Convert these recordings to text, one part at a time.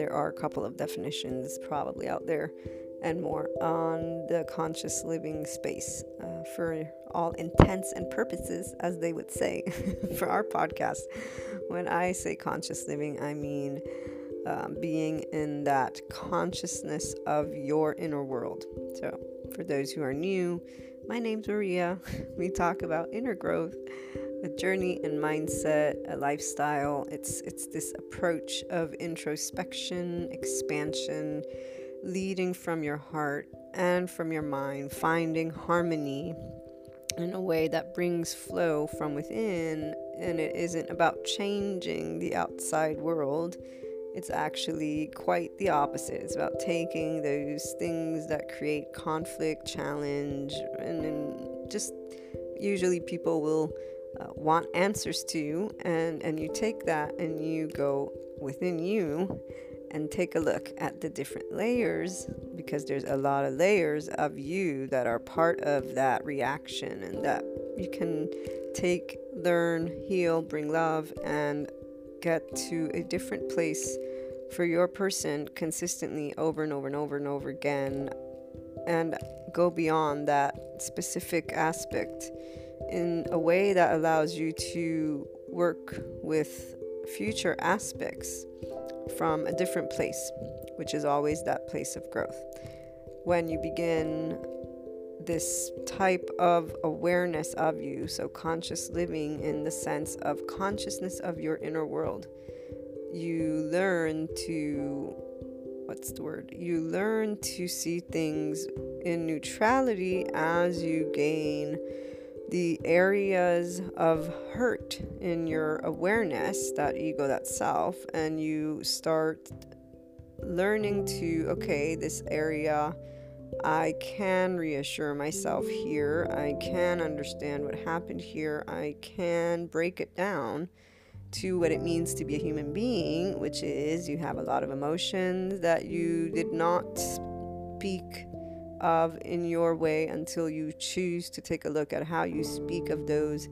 There are a couple of definitions probably out there and more on the conscious living space uh, for all intents and purposes, as they would say for our podcast. When I say conscious living, I mean um, being in that consciousness of your inner world. So, for those who are new, my name's Maria. We talk about inner growth, a journey and mindset, a lifestyle. It's it's this approach of introspection, expansion, leading from your heart and from your mind, finding harmony in a way that brings flow from within, and it isn't about changing the outside world. It's actually quite the opposite. It's about taking those things that create conflict, challenge, and, and just usually people will uh, want answers to, and, and you take that and you go within you and take a look at the different layers because there's a lot of layers of you that are part of that reaction and that you can take, learn, heal, bring love, and get to a different place for your person consistently over and over and over and over again and go beyond that specific aspect in a way that allows you to work with future aspects from a different place, which is always that place of growth. When you begin this type of awareness of you, so conscious living in the sense of consciousness of your inner world, you learn to what's the word? You learn to see things in neutrality as you gain the areas of hurt in your awareness, that ego, that self, and you start learning to, okay, this area, I can reassure myself here, I can understand what happened here, I can break it down to what it means to be a human being, which is you have a lot of emotions that you did not speak of in your way until you choose to take a look at how you speak of those,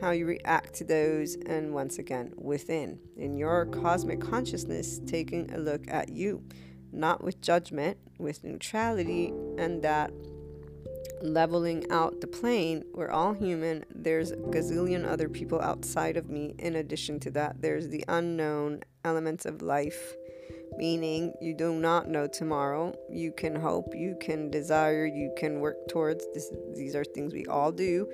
how you react to those, and once again, within, in your cosmic consciousness, taking a look at you, not with judgment, with neutrality, and that leveling out the plane. We're all human. There's a gazillion other people outside of me. In addition to that, there's the unknown elements of life meaning you do not know tomorrow. You can hope, you can desire, you can work towards. This, these are things we all do.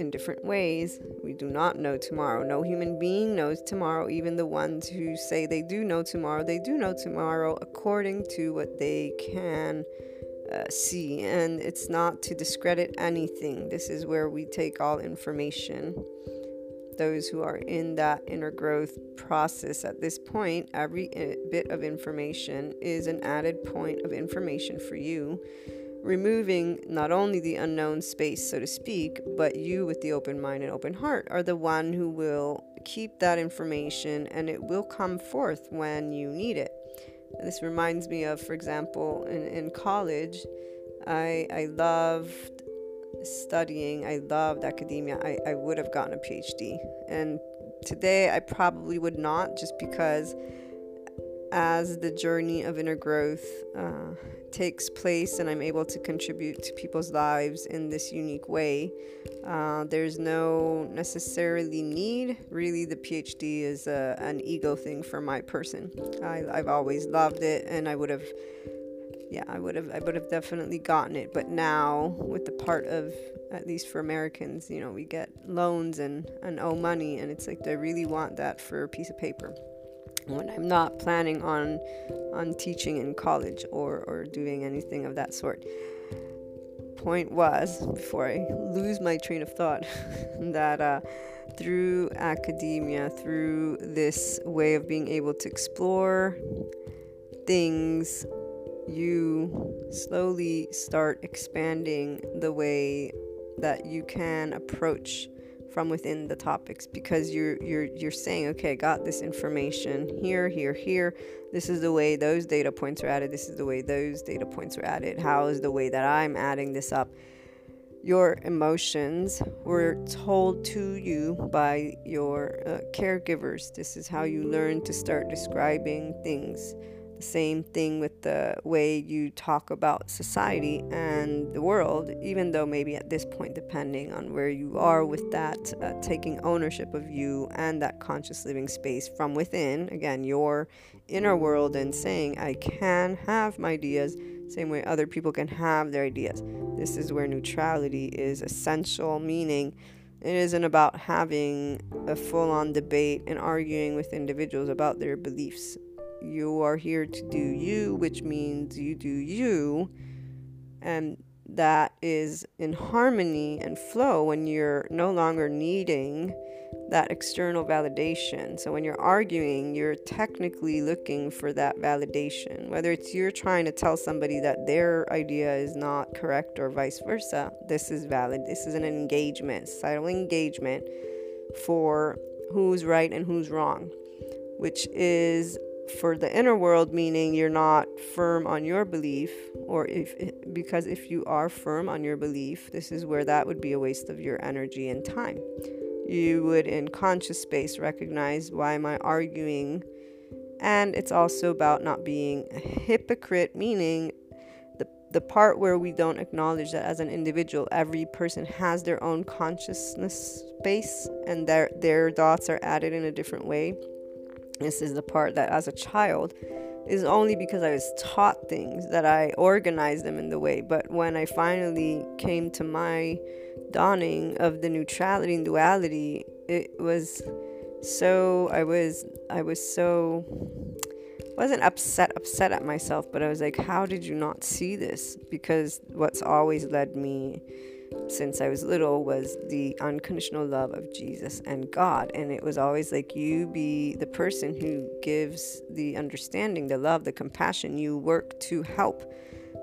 in different ways. We do not know tomorrow. No human being knows tomorrow. Even the ones who say they do know tomorrow, they do know tomorrow according to what they can uh, see. And it's not to discredit anything. This is where we take all information. Those who are in that inner growth process at this point, every uh, bit of information is an added point of information for you removing not only the unknown space, so to speak, but you with the open mind and open heart are the one who will keep that information and it will come forth when you need it. This reminds me of, for example, in, in college, I, I loved studying, I loved academia. I, I would have gotten a PhD. And today I probably would not just because as the journey of inner growth uh, takes place and I'm able to contribute to people's lives in this unique way, uh, there's no necessarily need. Really, the PhD is a, an ego thing for my person. I, I've always loved it, and I would have, yeah, I would have, I would have definitely gotten it. But now, with the part of at least for Americans, you know, we get loans and, and owe money, and it's like, do I really want that for a piece of paper? when I'm not planning on on teaching in college or, or doing anything of that sort. Point was, before I lose my train of thought, that uh, through academia, through this way of being able to explore things, you slowly start expanding the way that you can approach from within the topics because you're you're you're saying okay I got this information here here here. This is the way those data points are added. This is the way those data points are added. How is the way that I'm adding this up? Your emotions were told to you by your uh, caregivers. This is how you learn to start describing things same thing with the way you talk about society and the world, even though maybe at this point, depending on where you are with that, uh, taking ownership of you and that conscious living space from within, again, your inner world, and saying, I can have my ideas, same way other people can have their ideas. This is where neutrality is essential, meaning, it isn't about having a full on debate and arguing with individuals about their beliefs you are here to do you, which means you do you. And that is in harmony and flow when you're no longer needing that external validation. So when you're arguing, you're technically looking for that validation. Whether it's you're trying to tell somebody that their idea is not correct or vice versa, this is valid. This is an engagement, societal engagement for who's right and who's wrong, which is for the inner world meaning you're not firm on your belief or if because if you are firm on your belief this is where that would be a waste of your energy and time. You would in conscious space recognize why am i arguing? And it's also about not being a hypocrite meaning the the part where we don't acknowledge that as an individual every person has their own consciousness space and their their thoughts are added in a different way this is the part that as a child is only because I was taught things that I organized them in the way. But when I finally came to my dawning of the neutrality and duality, it was so I was I was so wasn't upset upset at myself, but I was like, how did you not see this? Because what's always led me since I was little was the unconditional love of Jesus and God. And it was always like, you be the person who gives the understanding, the love, the compassion. You work to help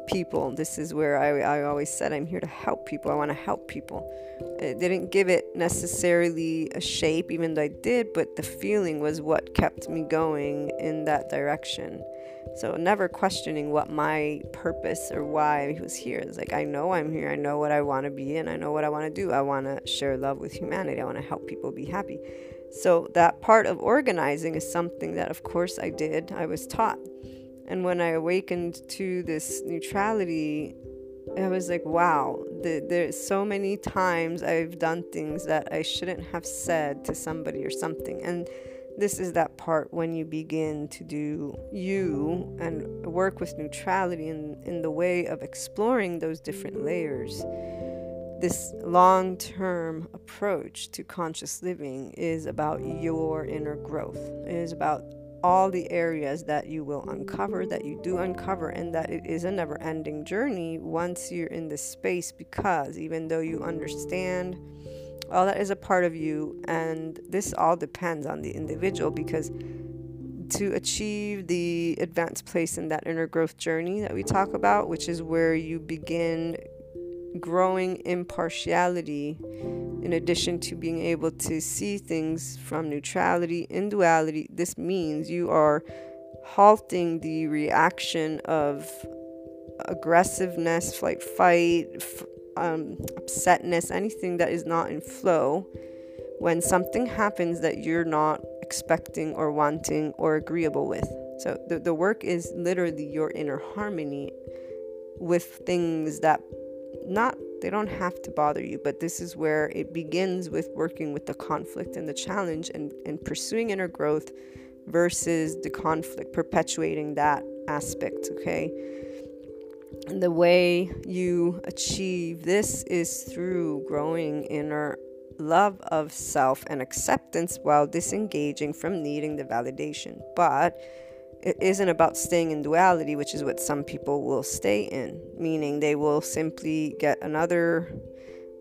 people. This is where I, I always said, I'm here to help people. I want to help people. I didn't give it necessarily a shape, even though I did, but the feeling was what kept me going in that direction. So never questioning what my purpose or why he was here. It's like I know I'm here. I know what I want to be and I know what I want to do. I want to share love with humanity. I want to help people be happy. So that part of organizing is something that of course I did. I was taught. And when I awakened to this neutrality, I was like, wow, the, there's so many times I've done things that I shouldn't have said to somebody or something. And this is that part when you begin to do you and work with neutrality in, in the way of exploring those different layers. this long term approach to conscious living is about your inner growth. It is about all the areas that you will uncover, that you do uncover, and that it is a never ending journey once you're in this space. Because even though you understand all that is a part of you, and this all depends on the individual, because to achieve the advanced place in that inner growth journey that we talk about, which is where you begin growing impartiality in addition to being able to see things from neutrality in duality this means you are halting the reaction of aggressiveness flight fight f- um, upsetness anything that is not in flow when something happens that you're not expecting or wanting or agreeable with. So the, the work is literally your inner harmony with things that not they don't have to bother you but this is where it begins with working with the conflict and the challenge and, and pursuing inner growth versus the conflict perpetuating that aspect okay and the way you achieve this is through growing inner love of self and acceptance while disengaging from needing the validation but it isn't about staying in duality, which is what some people will stay in, meaning they will simply get another,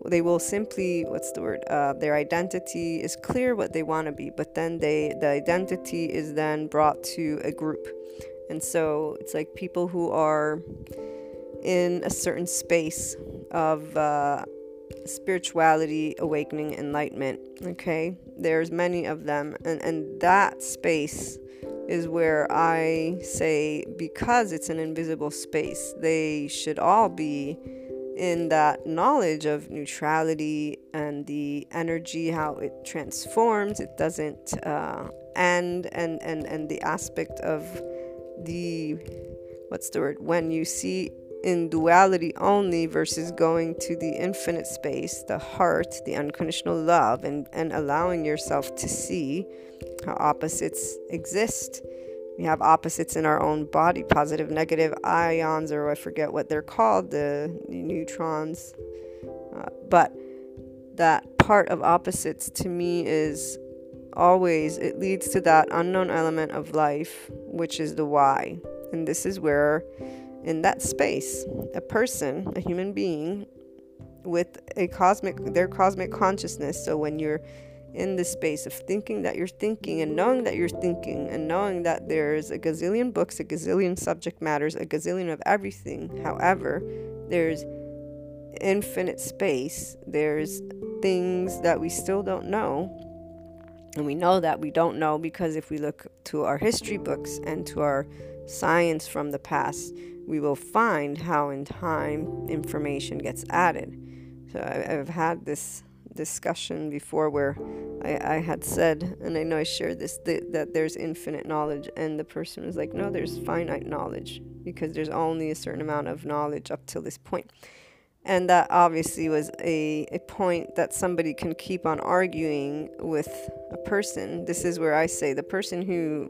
they will simply, what's the word? Uh, their identity is clear what they want to be, but then they, the identity is then brought to a group. And so it's like people who are in a certain space of uh, spirituality, awakening, enlightenment. Okay, there's many of them, and and that space is where I say because it's an invisible space, they should all be in that knowledge of neutrality and the energy, how it transforms. It doesn't uh, end, and and and the aspect of the what's the word when you see in duality only versus going to the infinite space, the heart, the unconditional love, and, and allowing yourself to see how opposites exist. We have opposites in our own body, positive, negative ions, or I forget what they're called, the, the neutrons. Uh, but that part of opposites to me is always, it leads to that unknown element of life, which is the why. And this is where, in that space, a person, a human being, with a cosmic, their cosmic consciousness. So when you're in the space of thinking that you're thinking and knowing that you're thinking and knowing that there's a gazillion books, a gazillion subject matters, a gazillion of everything. However, there's infinite space. There's things that we still don't know. And we know that we don't know because if we look to our history books and to our science from the past, we will find how in time information gets added. So I've had this discussion before where I, I had said, and I know I shared this, that, that there's infinite knowledge, and the person was like, no, there's finite knowledge because there's only a certain amount of knowledge up till this point. And that obviously was a, a point that somebody can keep on arguing with a person. This is where I say the person who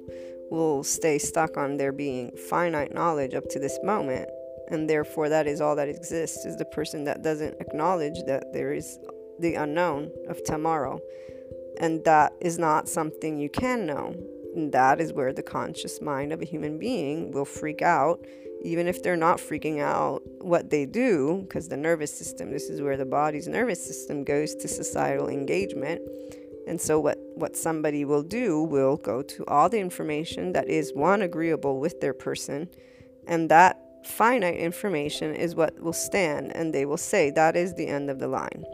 will stay stuck on there being finite knowledge up to this moment and therefore that is all that exists is the person that doesn't acknowledge that there is the unknown of tomorrow. And that is not something you can know. And that is where the conscious mind of a human being will freak out, even if they're not freaking out what they do, because the nervous system, this is where the body's nervous system goes to societal engagement. And so, what, what somebody will do will go to all the information that is one agreeable with their person, and that finite information is what will stand, and they will say that is the end of the line.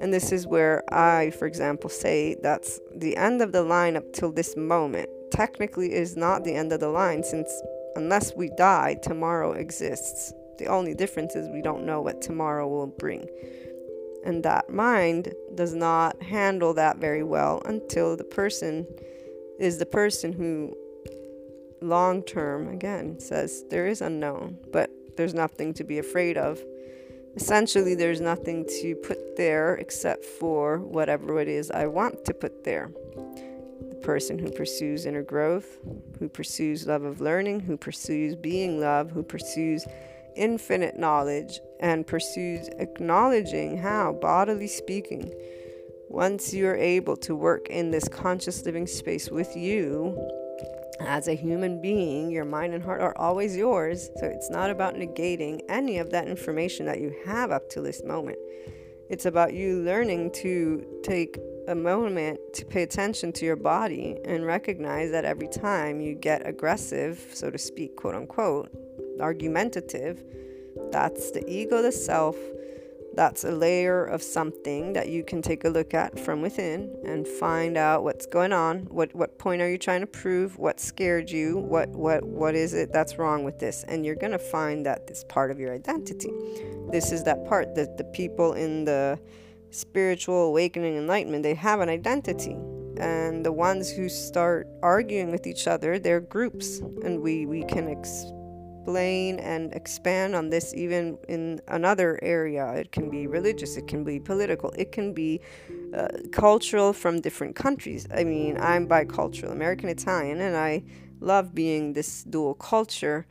And this is where I, for example, say that's the end of the line up till this moment. Technically, is not the end of the line since unless we die, tomorrow exists. The only difference is we don't know what tomorrow will bring. And that mind does not handle that very well until the person is the person who, long term, again, says there is unknown, but there's nothing to be afraid of essentially there's nothing to put there except for whatever it is I want to put there. The person who pursues inner growth, who pursues love of learning, who pursues being love, who pursues infinite knowledge and pursues acknowledging how, bodily speaking, once you're able to work in this conscious living space with you as a human being, your mind and heart are always yours. So it's not about negating any of that information that you have up to this moment. It's about you learning to take a moment to pay attention to your body and recognize that every time you get aggressive, so to speak, quote unquote, argumentative, that's the ego, the self. That's a layer of something that you can take a look at from within and find out what's going on. What what point are you trying to prove? What scared you? What what what is it that's wrong with this? And you're gonna find that it's part of your identity. This is that part that the people in the spiritual awakening enlightenment they have an identity and the ones who start arguing with each other they're groups and we we can explain and expand on this even in another area. It can be religious it can be political it can be uh, cultural from different countries. I mean i'm bicultural american italian and i love being this dual culture.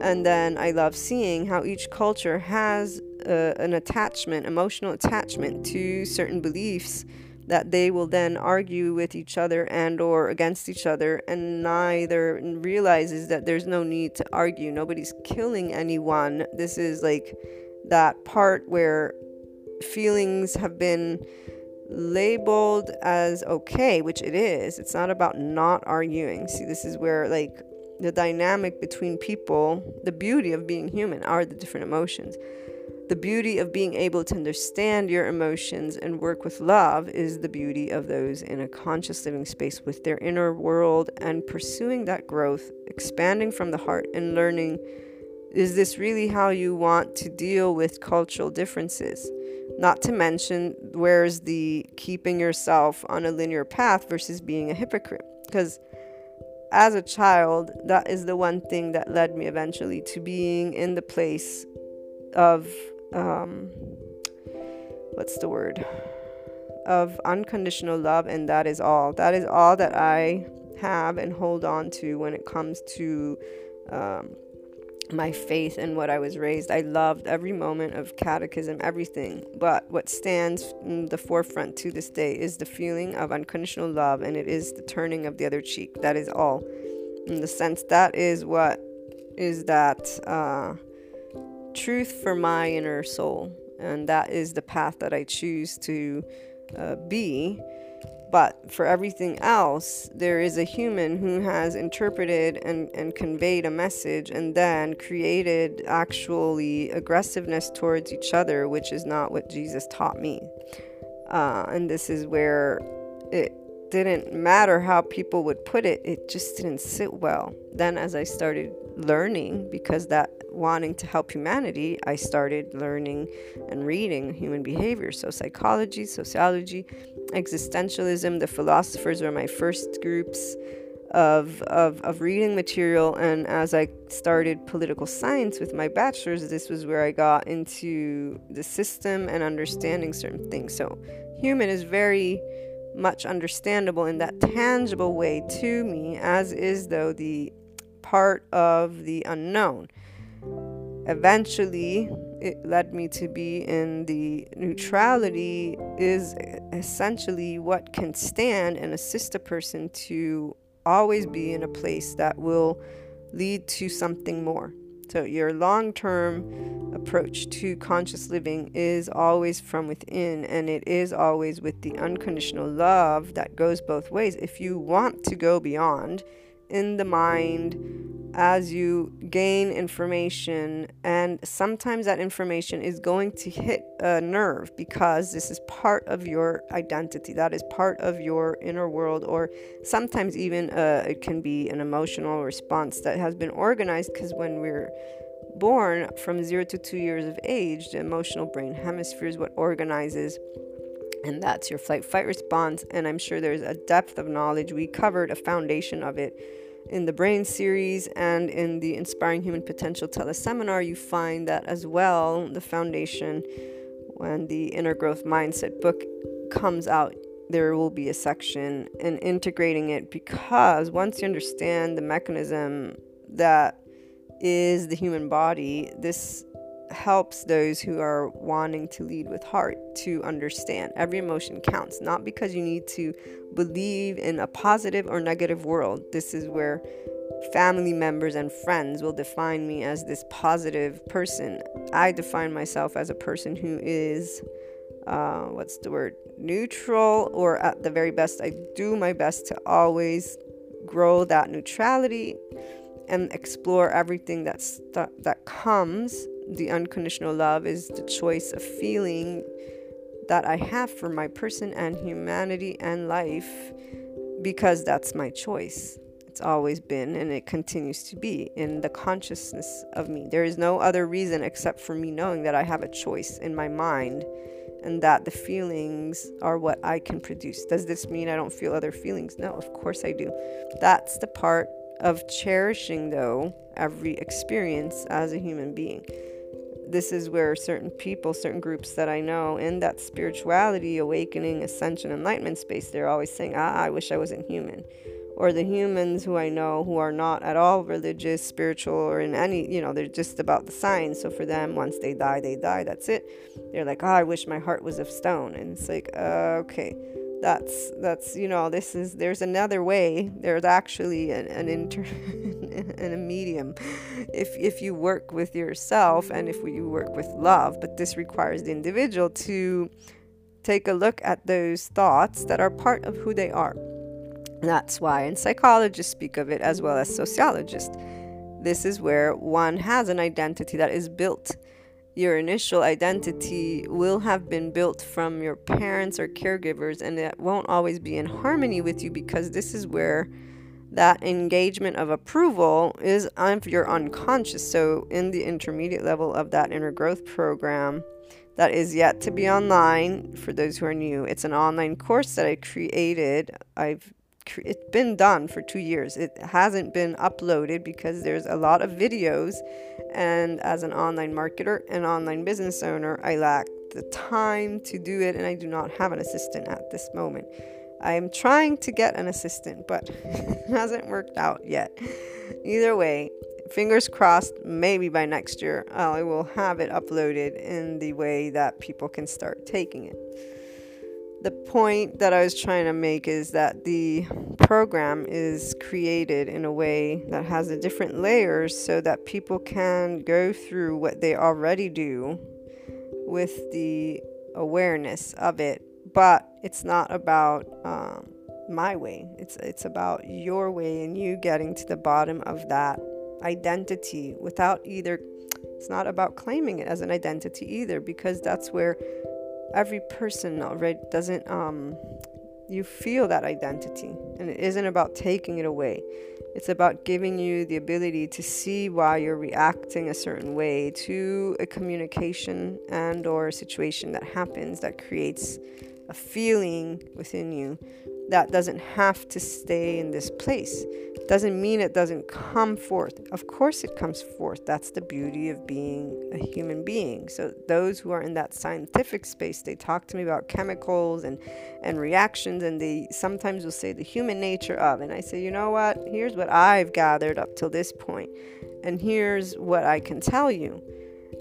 And then I love seeing how each culture has uh, an attachment, emotional attachment to certain beliefs that they will then argue with each other and or against each other and neither realizes that there's no need to argue. Nobody's killing anyone. This is like that part where feelings have been labeled as okay which it is. It's not about not arguing. See this is where like the dynamic between people, the beauty of being human are the different emotions. The beauty of being able to understand your emotions and work with love is the beauty of those in a conscious living space with their inner world and pursuing that growth, expanding from the heart and learning is this really how you want to deal with cultural differences? Not to mention, where's the keeping yourself on a linear path versus being a hypocrite? Because as a child, that is the one thing that led me eventually to being in the place of um, what's the word? Of unconditional love, and that is all. That is all that I have and hold on to when it comes to um, my faith and what I was raised. I loved every moment of catechism, everything. But what stands in the forefront to this day is the feeling of unconditional love, and it is the turning of the other cheek. That is all. In the sense, that is what is that uh, truth for my inner soul. And that is the path that I choose to uh, be but for everything else, there is a human who has interpreted and, and conveyed a message and then created actually aggressiveness towards each other, which is not what Jesus taught me. Uh, and this is where it didn't matter how people would put it, it just didn't sit well. Then, as I started learning, because that wanting to help humanity, I started learning and reading human behavior. So, psychology, sociology, existentialism, the philosophers were my first groups of, of, of reading material. And as I started political science with my bachelor's, this was where I got into the system and understanding certain things. So, human is very much understandable in that tangible way to me, as is, though, the part of the unknown. Eventually, it led me to be in the neutrality is essentially what can stand and assist a person to always be in a place that will lead to something more. So, your long term approach to conscious living is always from within, and it is always with the unconditional love that goes both ways. If you want to go beyond in the mind, as you gain information, and sometimes that information is going to hit a nerve because this is part of your identity, that is part of your inner world, or sometimes even uh, it can be an emotional response that has been organized because when we're born from zero to two years of age, the emotional brain hemisphere is what organizes and that's your flight fight response. And i'm sure there's a depth of knowledge. We covered a foundation of it in the Brain series and in the Inspiring Human Potential teleseminar, you find that as well. The foundation, when the Inner Growth Mindset book comes out, there will be a section in integrating it because once you understand the mechanism that is the human body, this helps those who are wanting to lead with heart to understand every emotion counts, not because you need to believe in a positive or negative world. This is where family members and friends will define me as this positive person. I define myself as a person who is, uh, what's the word, neutral, or at the very best, I do my best to always grow that neutrality and explore everything that's that, that comes the unconditional love is the choice of feeling that I have for my person and humanity and life because that's my choice. It's always been and it continues to be in the consciousness of me. There is no other reason except for me knowing that I have a choice in my mind and that the feelings are what I can produce. Does this mean I don't feel other feelings? No, of course I do. That's the part of cherishing, though, every experience as a human being this is where certain people, certain groups that I know in that spirituality, awakening, ascension, enlightenment space, they're always saying, ah, I wish I wasn't human. Or the humans who I know who are not at all religious, spiritual, or in any, you know, they're just about the signs. So for them, once they die, they die. That's it. They're like, oh, I wish my heart was of stone. And it's like, uh, okay that's that's you know this is there's another way. There's actually an, an inter and a medium. If if you work with yourself and if you work with love but this requires the individual to take a look at those thoughts that are part of who they are. That's why and psychologists speak of it as well as sociologists. This is where one has an identity that is built your initial identity will have been built from your parents or caregivers, and it won't always be in harmony with you because this is where that engagement of approval is of your unconscious. So, in the intermediate level of that inner growth program, that is yet to be online for those who are new. It's an online course that I created. I've it's been done for two years. It hasn't been uploaded because there's a lot of videos, and as an online marketer and online business owner, I lack the time to do it, and I do not have an assistant at this moment. I am trying to get an assistant, but it hasn't worked out yet. Either way, fingers crossed, maybe by next year, I will have it uploaded in the way that people can start taking it the point that I was trying to make is that the program is created in a way that has a different layers so that people can go through what they already do with the awareness of it. But it's not about um, my way. It's it's about your way and you getting to the bottom of that identity without either. It's not about claiming it as an identity either because that's where every person already doesn't um you feel that identity. And it isn't about taking it away. It's about giving you the ability to see why you're reacting a certain way to a communication and or situation that happens that creates a feeling within you that doesn't have to stay in this place. Doesn't mean it doesn't come forth. Of course, it comes forth. That's the beauty of being a human being. So, those who are in that scientific space, they talk to me about chemicals and, and reactions, and they sometimes will say the human nature of. And I say, you know what? Here's what I've gathered up till this point, and here's what I can tell you.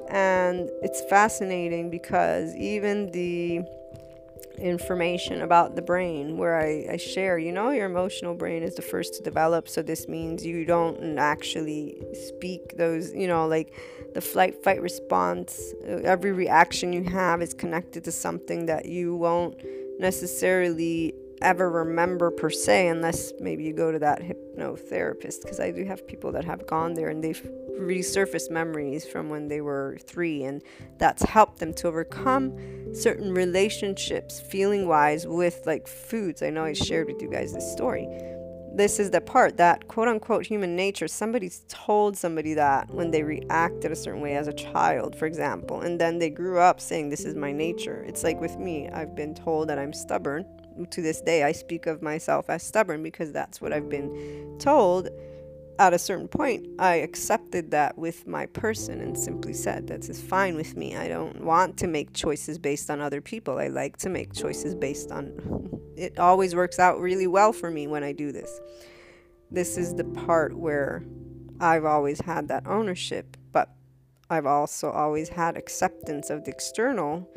And it's fascinating because even the information about the brain where I, I share, you know, your emotional brain is the first to develop. So this means you don't actually speak those, you know, like the flight fight response. Uh, every reaction you have is connected to something that you won't necessarily ever remember per se unless maybe you go to that hypnotherapist because I do have people that have gone there and they've resurfaced memories from when they were 3 and that's helped them to overcome certain relationships feeling wise with like foods. I know I shared with you guys this story. This is the part that quote unquote human nature, somebody's told somebody that when they reacted a certain way as a child, for example, and then they grew up saying, This is my nature. It's like with me, I've been told that I'm stubborn to this day, I speak of myself as stubborn because that's what I've been told. At a certain point, I accepted that with my person and simply said, That's fine with me. I don't want to make choices based on other people. I like to make choices based on it, always works out really well for me when I do this. This is the part where I've always had that ownership but I've also always had acceptance of the external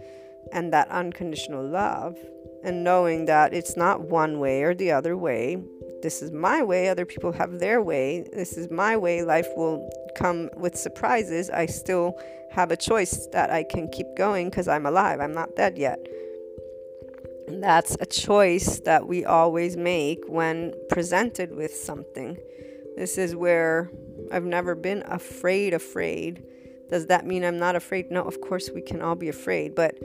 and that unconditional love, and knowing that it's not one way or the other way. This is my way, other people have their way. This is my way, life will come with surprises. I still have a choice that I can keep going because I'm alive, I'm not dead yet. And that's a choice that we always make when presented with something. This is where I've never been afraid, afraid. Does that mean I'm not afraid? No, of course we can all be afraid, but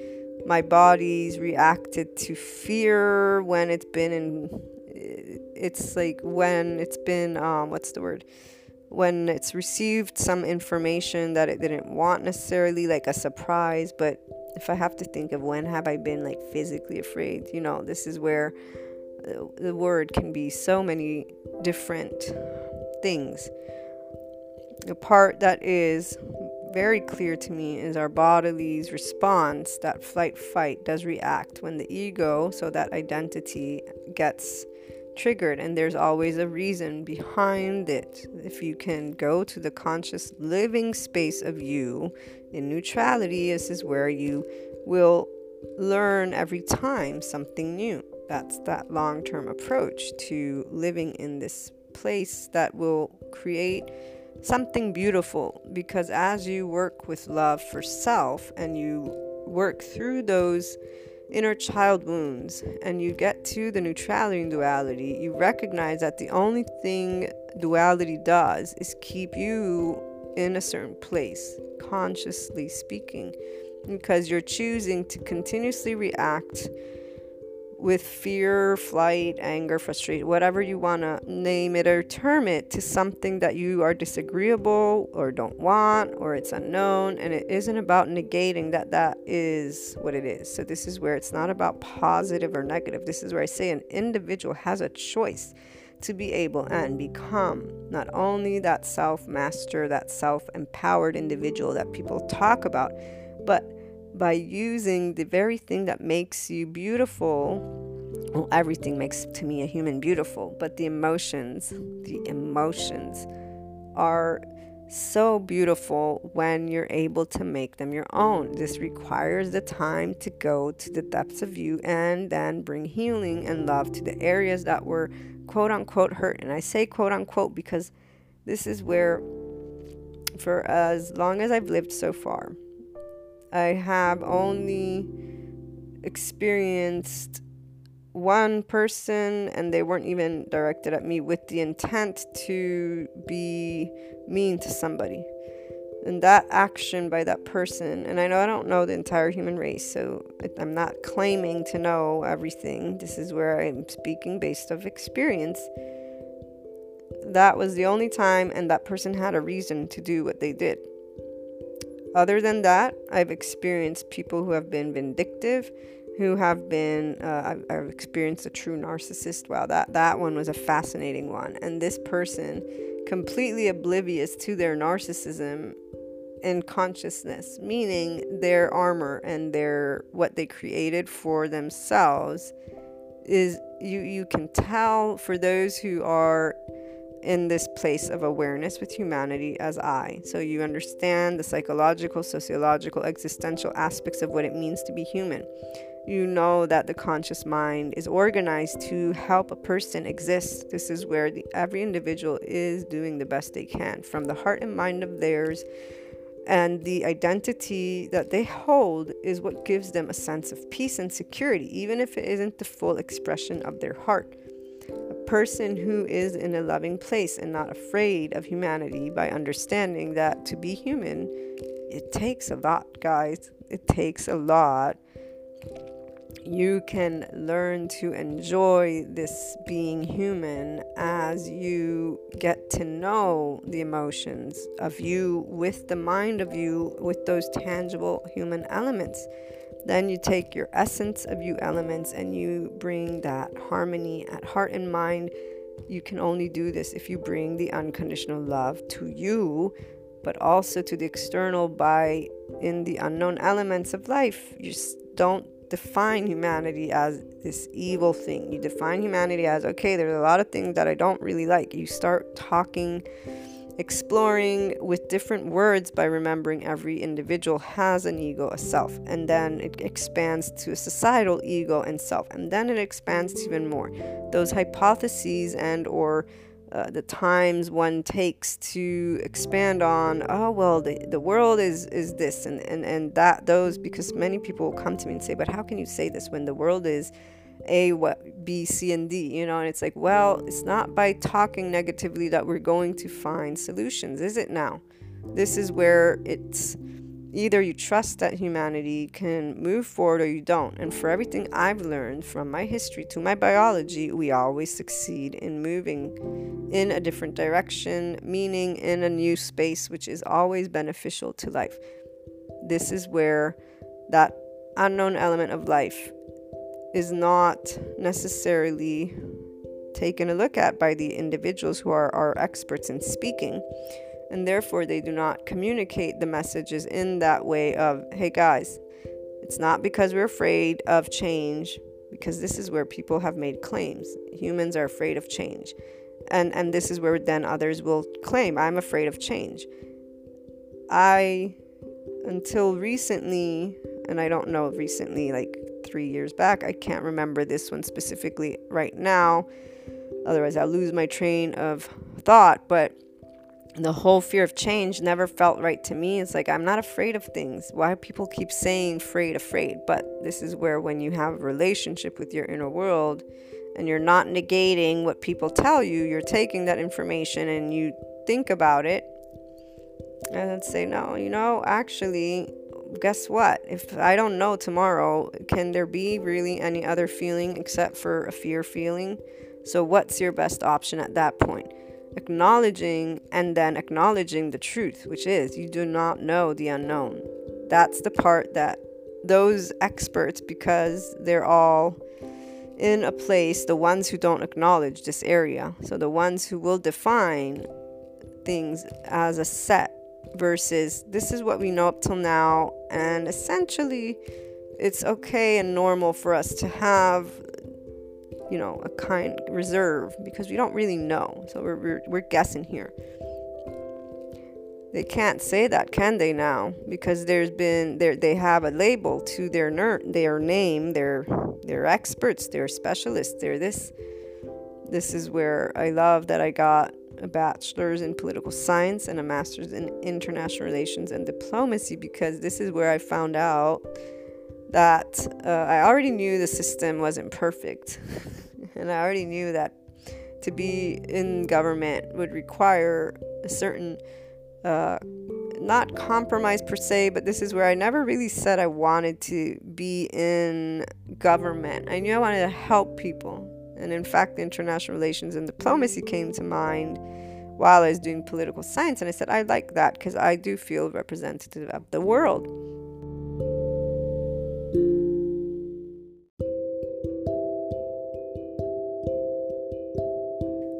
my body's reacted to fear when it's been in it's like when it's been um what's the word? When it's received some information that it didn't want necessarily like a surprise but if i have to think of when have i been like physically afraid you know this is where the word can be so many different things. The part that is very clear to me is our body's response that flight fight does react when the ego so that identity gets triggered. And there's always a reason behind it. If you can go to the conscious living space of you in neutrality this is where you will learn every time something new. That's that long-term approach to living in this place that will create something beautiful because as you work with love for self and you work through those inner child wounds and you get to the neutrality and duality, you recognize that the only thing duality does is keep you in a certain place, consciously speaking, because you're choosing to continuously react with fear, flight, anger, frustration, whatever you want to name it or term it, to something that you are disagreeable or don't want or it's unknown. And it isn't about negating that that is what it is. So, this is where it's not about positive or negative. This is where I say an individual has a choice to be able and become not only that self master, that self empowered individual that people talk about, but by using the very thing that makes you beautiful. Well, everything makes to me a human beautiful, but the emotions, the emotions are so beautiful when you're able to make them your own. This requires the time to go to the depths of you and then bring healing and love to the areas that were quote unquote hurt. And I say quote unquote because this is where, for as long as I've lived so far, I have only experienced one person and they weren't even directed at me with the intent to be mean to somebody. And that action by that person, and I know I don't know the entire human race, so I'm not claiming to know everything. This is where I'm speaking based of experience. That was the only time, and that person had a reason to do what they did. Other than that, I've experienced people who have been vindictive, who have been, uh, I've, I've, experienced a true narcissist. Wow, that, that one was a fascinating one. And this person, completely oblivious to their narcissism and consciousness, meaning their armor and their what they created for themselves, is you you can tell for those who are in this place of awareness with humanity as I. So you understand the psychological, sociological, existential aspects of what it means to be human. You know that the conscious mind is organized to help a person exist. This is where the, every individual is doing the best they can from the heart and mind of theirs. And the identity that they hold is what gives them a sense of peace and security, even if it isn't the full expression of their heart person who is in a loving place and not afraid of humanity by understanding that to be human, it takes a lot, guys. It takes a lot. You can learn to enjoy this being human as you get to know the emotions of you with the mind of you with those tangible human elements. Then you take your essence of you elements and you bring that harmony at heart and mind. You can only do this if you bring the unconditional love to you, but also to the external by in the unknown elements of life. You don't define humanity as this evil thing. You define humanity as okay, there's a lot of things that I don't really like. You start talking exploring with different words by remembering every individual has an ego, a self, and then it expands to a societal ego and self, and then it expands to even more. Those hypotheses and or uh, the times one takes to expand on oh well the, the world is is this and, and and that those because many people come to me and say but how can you say this when the world is a, what, B, C, and D, you know, and it's like, well, it's not by talking negatively that we're going to find solutions, is it now? This is where it's either you trust that humanity can move forward or you don't. And for everything I've learned from my history to my biology, we always succeed in moving in a different direction, meaning in a new space, which is always beneficial to life. This is where that unknown element of life is not necessarily taken a look at by the individuals who are, are experts in speaking. And therefore, they do not communicate the messages in that way of, hey guys, it's not because we're afraid of change, because this is where people have made claims. Humans are afraid of change. And, and this is where then others will claim, I'm afraid of change. I, until recently, and I don't know recently, like three years back. I can't remember this one specifically right now. Otherwise, I'll lose my train of thought. But the whole fear of change never felt right to me. It's like I'm not afraid of things. Why people keep saying afraid, afraid? But this is where when you have a relationship with your inner world and you're not negating what people tell you, you're taking that information and you think about it and say, no, you know, actually, guess what? If I don't know tomorrow, can there be really any other feeling except for a fear feeling? So, what's your best option at that point? Acknowledging and then acknowledging the truth, which is you do not know the unknown. That's the part that those experts, because they're all in a place, the ones who don't acknowledge this area, so the ones who will define things as a set versus this is what we know up till now and essentially it's okay and normal for us to have you know a kind reserve because we don't really know. So we're, we're, we're guessing here. They can't say that can they now? Because there's been there they have a label to their ner- their name they're they're experts they're specialists they're this this is where i love that i got a bachelor's in political science and a master's in international relations and diplomacy because this is where I found out that uh, I already knew the system wasn't perfect. and I already knew that to be in government would require a certain, uh, not compromise per se, but this is where I never really said I wanted to be in government. I knew I wanted to help people and in fact, international relations and diplomacy came to mind while I was doing political science. And I said, I like that because I do feel representative of the world.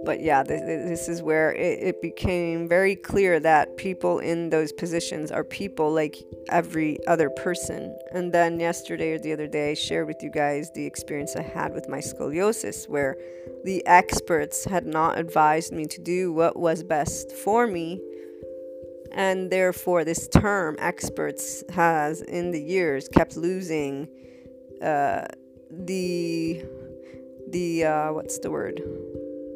But yeah, this, this is where it, it, became very clear that people in those positions are people like every other person. And then yesterday or the other day, I shared with you guys the experience I had with my scoliosis, where the experts had not advised me to do what was best for me. And therefore, this term experts has in the years kept losing uh, the the uh, what's the word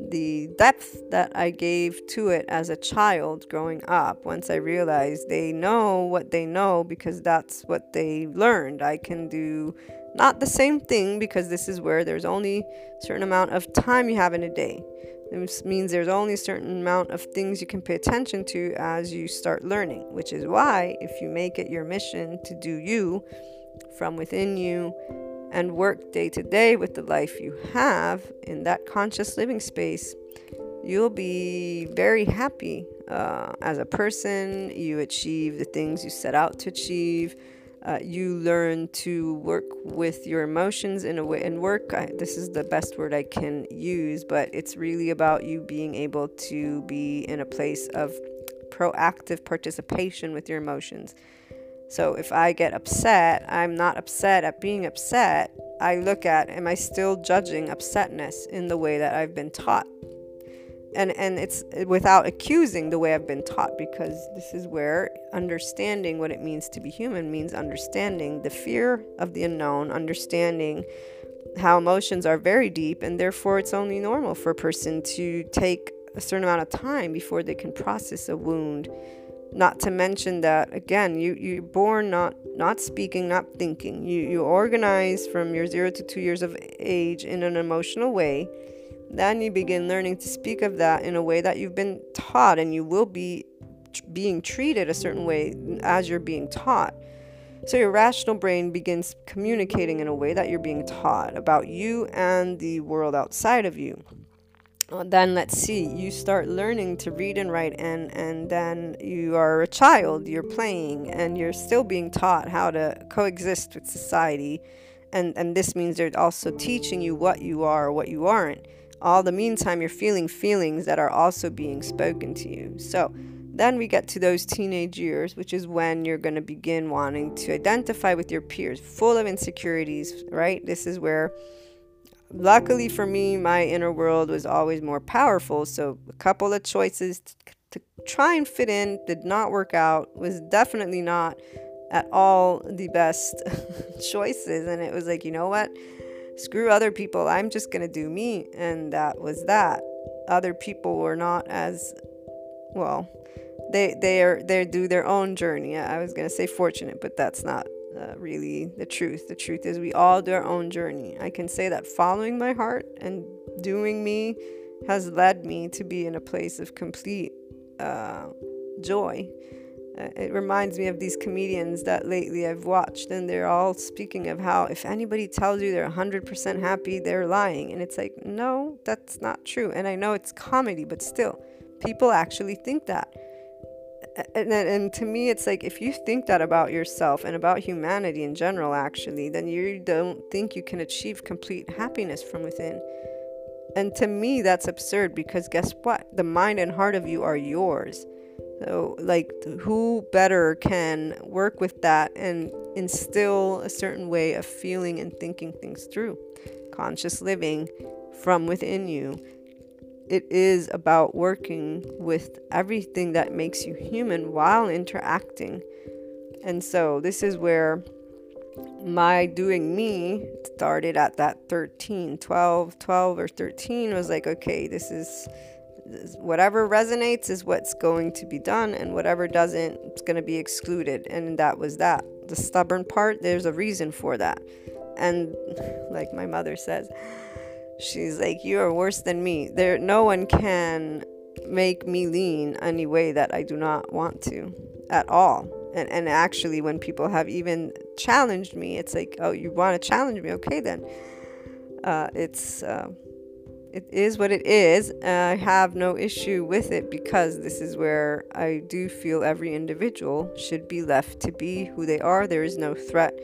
the depth that I gave to it as a child growing up, once I realized they know what they know because that's what they learned. I can do not the same thing because this is where there's only a certain amount of time you have in a day. This means there's only a certain amount of things you can pay attention to as you start learning, which is why if you make it your mission to do you from within you and work day to day with the life you have in that conscious living space, you'll be very happy uh, as a person. You achieve the things you set out to achieve. Uh, you learn to work with your emotions in a way and work I, this is the best word i can use but it's really about you being able to be in a place of proactive participation with your emotions so if I get upset, I'm not upset at being upset. I look at, am I still judging upsetness in the way that I've been taught? and and it's without accusing the way I've been taught because this is where understanding what it means to be human means understanding the fear of the unknown, understanding how emotions are very deep and therefore it's only normal for a person to take a certain amount of time before they can process a wound not to mention that again you you're born not not speaking not thinking. You you organize from your 0 to 2 years of age in an emotional way. Then you begin learning to speak of that in a way that you've been taught and you will be being treated a certain way as you're being taught. So your rational brain begins communicating in a way that you're being taught about you and the world outside of you then let's see you start learning to read and write and and then you are a child you're playing and you're still being taught how to coexist with society. And and this means they're also teaching you what you are what you aren't. All the meantime you're feeling feelings that are also being spoken to you. So then we get to those teenage years which is when you're going to begin wanting to identify with your peers full of insecurities right? This is where luckily for me, my inner world was always more powerful. So a couple of choices to, to try and fit in did not work out. Was definitely not at all the best choices. And it was like, you know what? Screw other people. I'm just gonna do me. And that was that. Other people were not as well. They they are they do their own journey. I was gonna say fortunate, but that's not uh, really the truth. The truth is, we all do our own journey. I can say that following my heart and doing me has led me to be in a place of complete uh, joy. Uh, it reminds me of these comedians that lately I've watched, and they're all speaking of how if anybody tells you they're 100% happy, they're lying. And it's like, no, that's not true. And I know it's comedy, but still, people actually think that and, and to me it's like if you think that about yourself and about humanity in general actually then you don't think you can achieve complete happiness from within. And to me that's absurd because guess what? The mind and heart of you are yours. So like who better can work with that and instill a certain way of feeling and thinking things through? Conscious living from within you it is about working with everything that makes you human while interacting. And so this is where my doing me started at that 13, 12, 12 or 13 was like, okay, this is whatever resonates is what's going to be done and whatever doesn't it's going to be excluded. And that was that. The stubborn part there's a reason for that. And like my mother says She's like, You are worse than me. There no one can make me lean any way that I do not want to at all. And and actually when people have even challenged me, it's like, Oh, you want to challenge me? Okay then. Uh, it's uh, it is what it is. I have no issue with it because this is where I do feel every individual should be left to be who they are. There is no threat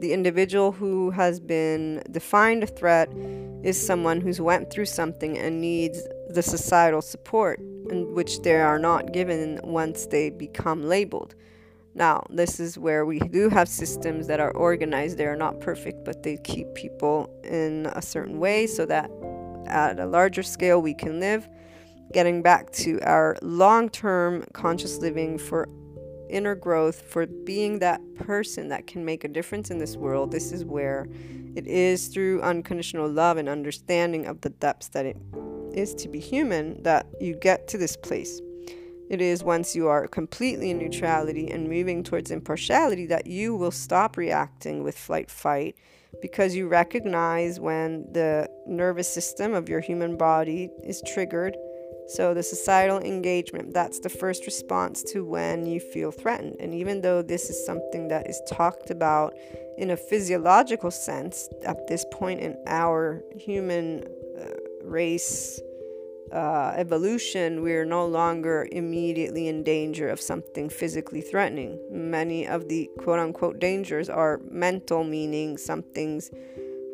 the individual who has been defined a threat is someone who's went through something and needs the societal support, which they are not given once they become labeled. Now, this is where we do have systems that are organized. They are not perfect, but they keep people in a certain way so that at a larger scale we can live. Getting back to our long term conscious living for inner growth, for being that person that can make a difference in this world, this is where it is through unconditional love and understanding of the depths that it is to be human that you get to this place. It is once you are completely in neutrality and moving towards impartiality that you will stop reacting with flight fight because you recognize when the nervous system of your human body is triggered so, the societal engagement, that's the first response to when you feel threatened. And even though this is something that is talked about in a physiological sense at this point in our human uh, race uh, evolution, we're no longer immediately in danger of something physically threatening. Many of the quote unquote dangers are mental, meaning something's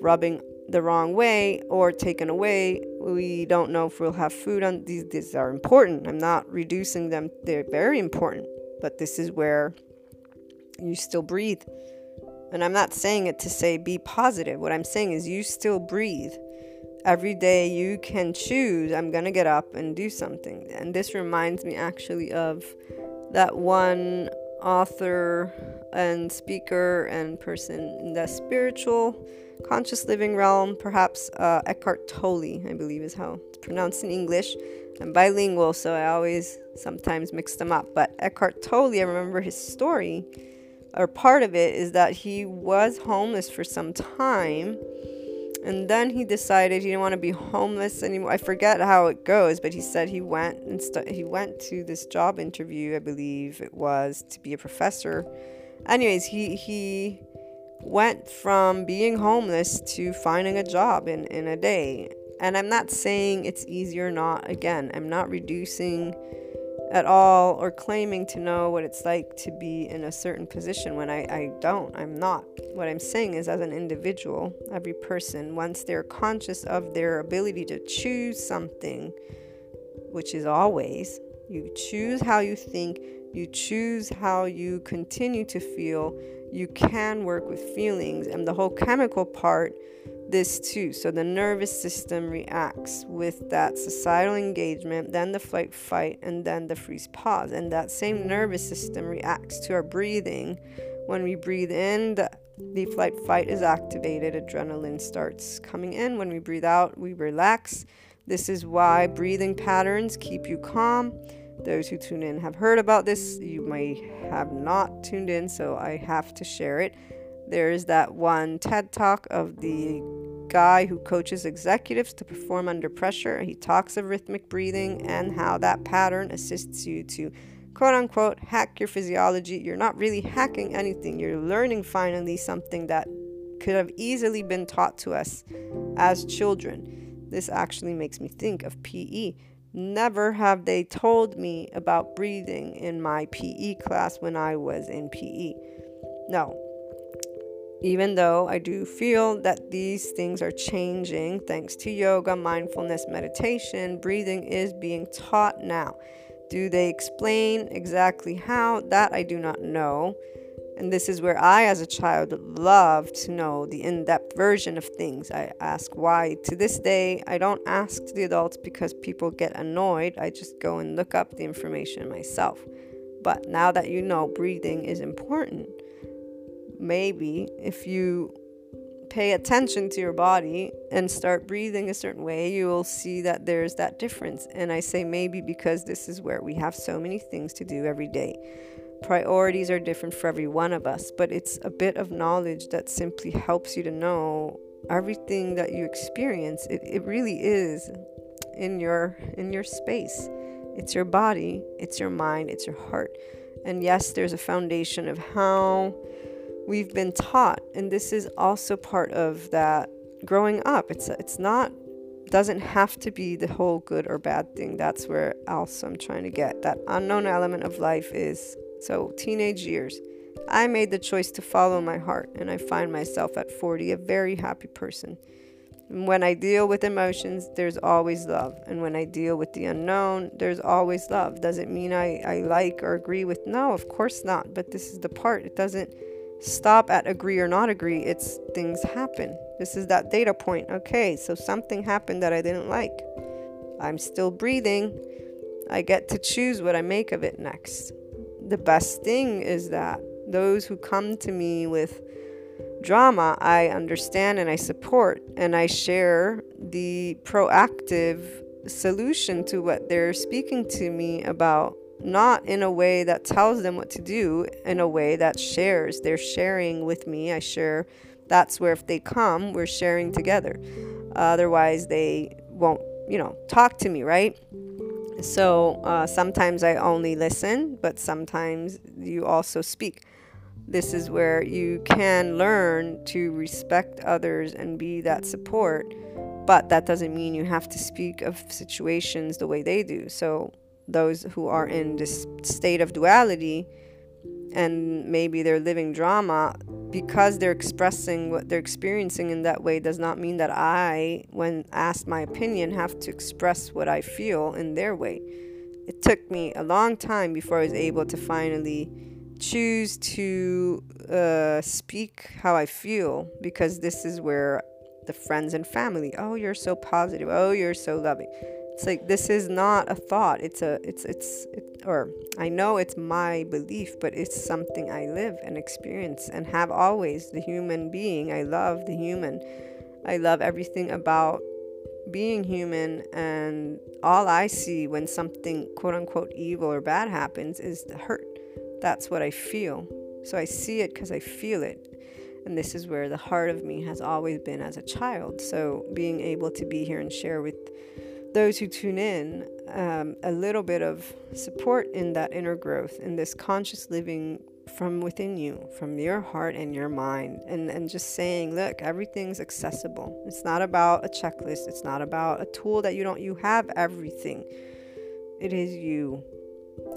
rubbing the wrong way or taken away. We don't know if we'll have food on these these are important. I'm not reducing them. They're very important. But this is where you still breathe. And I'm not saying it to say be positive. What I'm saying is you still breathe. every day you can choose, I'm going to get up and do something. And this reminds me actually of that one author and speaker and person in the spiritual conscious living realm, perhaps uh, Eckhart Tolle, I believe is how it's pronounced in English. I'm bilingual, so I always sometimes mix them up. But Eckhart Tolle, I remember his story, or part of it is that he was homeless for some time and then he decided he didn't want to be homeless anymore. I forget how it goes, but he said he went and st- he went to this job interview, I believe it was, to be a professor. Anyways, he he went from being homeless to finding a job in, in a day. And I'm not saying it's easy or not. Again, I'm not reducing at all or claiming to know what it's like to be in a certain position when I, I don't. I'm not. What I'm saying is, as an individual, every person, once they're conscious of their ability to choose something, which is always, you choose how you think, you choose how you continue to feel, you can work with feelings, and the whole chemical part this too. So the nervous system reacts with that societal engagement, then the flight fight, and then the freeze pause. And that same nervous system reacts to our breathing. When we breathe in, the, the flight fight is activated, adrenaline starts coming in. When we breathe out, we relax. This is why breathing patterns keep you calm. Those who tune in have heard about this. You may have not tuned in, so I have to share it. There's that one TED talk of the guy who coaches executives to perform under pressure. He talks of rhythmic breathing and how that pattern assists you to quote unquote hack your physiology. You're not really hacking anything, you're learning finally something that could have easily been taught to us as children. This actually makes me think of PE. Never have they told me about breathing in my PE class when I was in PE. No, even though I do feel that these things are changing thanks to yoga, mindfulness, meditation, breathing is being taught now. Do they explain exactly how? That I do not know. And this is where I, as a child, love to know the in depth version of things. I ask why. To this day, I don't ask the adults because people get annoyed. I just go and look up the information myself. But now that you know breathing is important, maybe if you pay attention to your body and start breathing a certain way, you will see that there's that difference. And I say maybe because this is where we have so many things to do every day. Priorities are different for every one of us, but it's a bit of knowledge that simply helps you to know everything that you experience. It, it really is in your in your space. It's your body, it's your mind, it's your heart. And yes, there's a foundation of how we've been taught and this is also part of that growing up it's it's not doesn't have to be the whole good or bad thing that's where also i'm trying to get that unknown element of life is so teenage years i made the choice to follow my heart and i find myself at 40 a very happy person and when i deal with emotions there's always love and when i deal with the unknown there's always love does it mean i, I like or agree with no of course not but this is the part it doesn't stop at agree or not agree. It's things happen. This is that data point. Okay, so something happened that I didn't like. I'm still breathing. I get to choose what I make of it next. The best thing is that those who come to me with drama, I understand and I support, and I share the proactive solution to what they're speaking to me about not in a way that tells them what to do, in a way that shares. They're sharing with me. I share. That's where if they come, we're sharing together. Otherwise, they won't, you know, talk to me, right? So uh, sometimes I only listen, but sometimes you also speak. This is where you can learn to respect others and be that support, but that doesn't mean you have to speak of situations the way they do. So those who are in this state of duality and maybe they're living drama because they're expressing what they're experiencing in that way does not mean that I, when asked my opinion, have to express what I feel in their way. It took me a long time before I was able to finally choose to uh, speak how I feel because this is where the friends and family. Oh, you're so positive. Oh, you're so loving. It's like this is not a thought. It's a it's it's it, or I know it's my belief, but it's something I live and experience and have always. The human being. I love the human. I love everything about being human and all I see when something quote unquote evil or bad happens is the hurt. That's what I feel. So I see it because I feel it. And this is where the heart of me has always been as a child. So being able to be here and share with those who tune in um, a little bit of support in that inner growth, in this conscious living from within you, from your heart and your mind, and, and just saying, look, everything's accessible. It's not about a checklist, it's not about a tool that you don't, you have everything. It is you.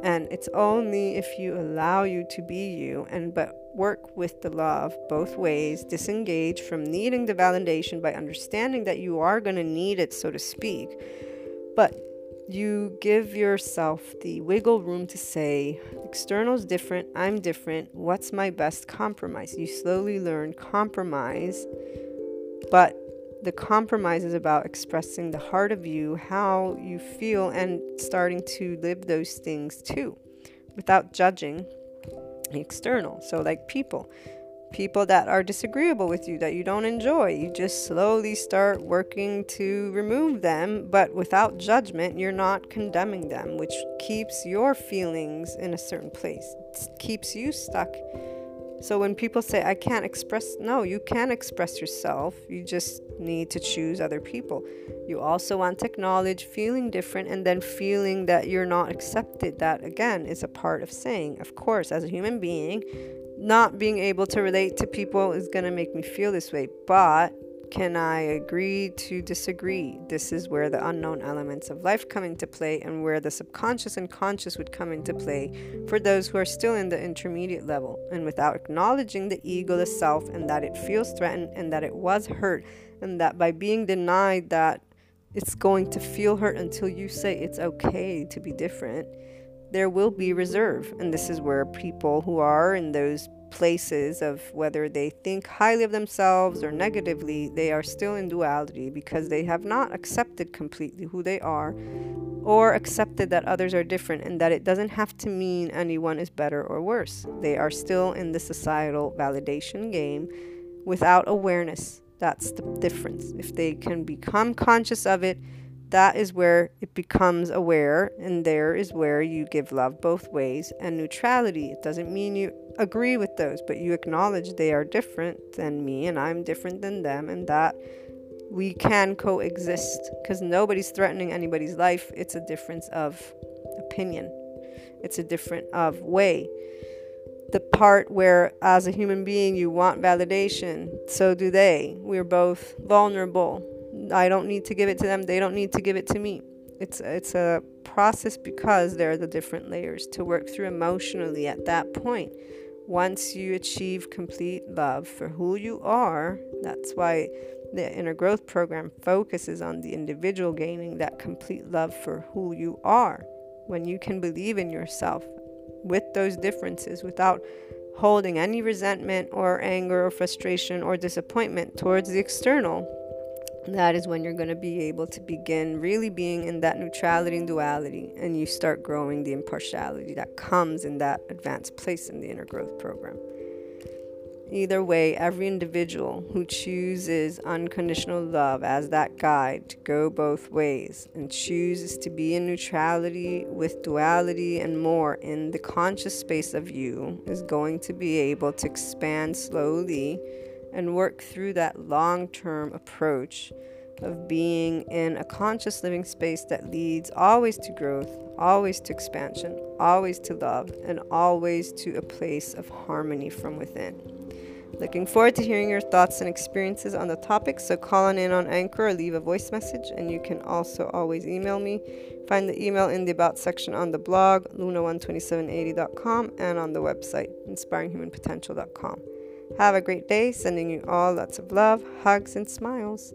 And it's only if you allow you to be you and but work with the love both ways, disengage from needing the validation by understanding that you are going to need it, so to speak. But you give yourself the wiggle room to say, external is different, I'm different, what's my best compromise? You slowly learn compromise, but the compromise is about expressing the heart of you, how you feel, and starting to live those things too without judging external. So, like people, people that are disagreeable with you, that you don't enjoy. You just slowly start working to remove them, but without judgment, you're not condemning them, which keeps your feelings in a certain place, it keeps you stuck. So when people say, I can't express, no, you can express yourself. You just need to choose other people. You also want to acknowledge feeling different and then feeling that you're not accepted. That, again, is a part of saying, of course, as a human being, not being able to relate to people is going to make me feel this way, but can I agree to disagree? This is where the unknown elements of life come into play and where the subconscious and conscious would come into play for those who are still in the intermediate level. And without acknowledging the ego, the self, and that it feels threatened and that it was hurt, and that by being denied that it's going to feel hurt until you say it's okay to be different there will be reserve. And this is where people who are in those places of whether they think highly of themselves or negatively, they are still in duality because they have not accepted completely who they are or accepted that others are different and that it doesn't have to mean anyone is better or worse. They are still in the societal validation game without awareness. That's the difference. If they can become conscious of it, that is where it becomes aware, and there is where you give love both ways and neutrality. It doesn't mean you agree with those, but you acknowledge they are different than me and I'm different than them, and that we can coexist because nobody's threatening anybody's life. It's a difference of opinion, it's a different of way. The part where, as a human being, you want validation, so do they. We're both vulnerable I don't need to give it to them. They don't need to give it to me. It's it's a process because there are the different layers to work through emotionally at that point. Once you achieve complete love for who you are, that's why the inner growth program focuses on the individual gaining that complete love for who you are. When you can believe in yourself with those differences without holding any resentment or anger or frustration or disappointment towards the external, that is when you're going to be able to begin really being in that neutrality and duality, and you start growing the impartiality that comes in that advanced place in the inner growth program. Either way, every individual who chooses unconditional love as that guide to go both ways and chooses to be in neutrality with duality and more in the conscious space of you is going to be able to expand slowly and work through that long term approach of being in a conscious living space that leads always to growth, always to expansion, always to love, and always to a place of harmony from within. Looking forward to hearing your thoughts and experiences on the topic, so call on in on Anchor or leave a voice message, and you can also always email me. Find the email in the About section on the blog, luna12780.com, and on the website, inspiringhumanpotential.com. Have a great day. Sending you all lots of love, hugs, and smiles.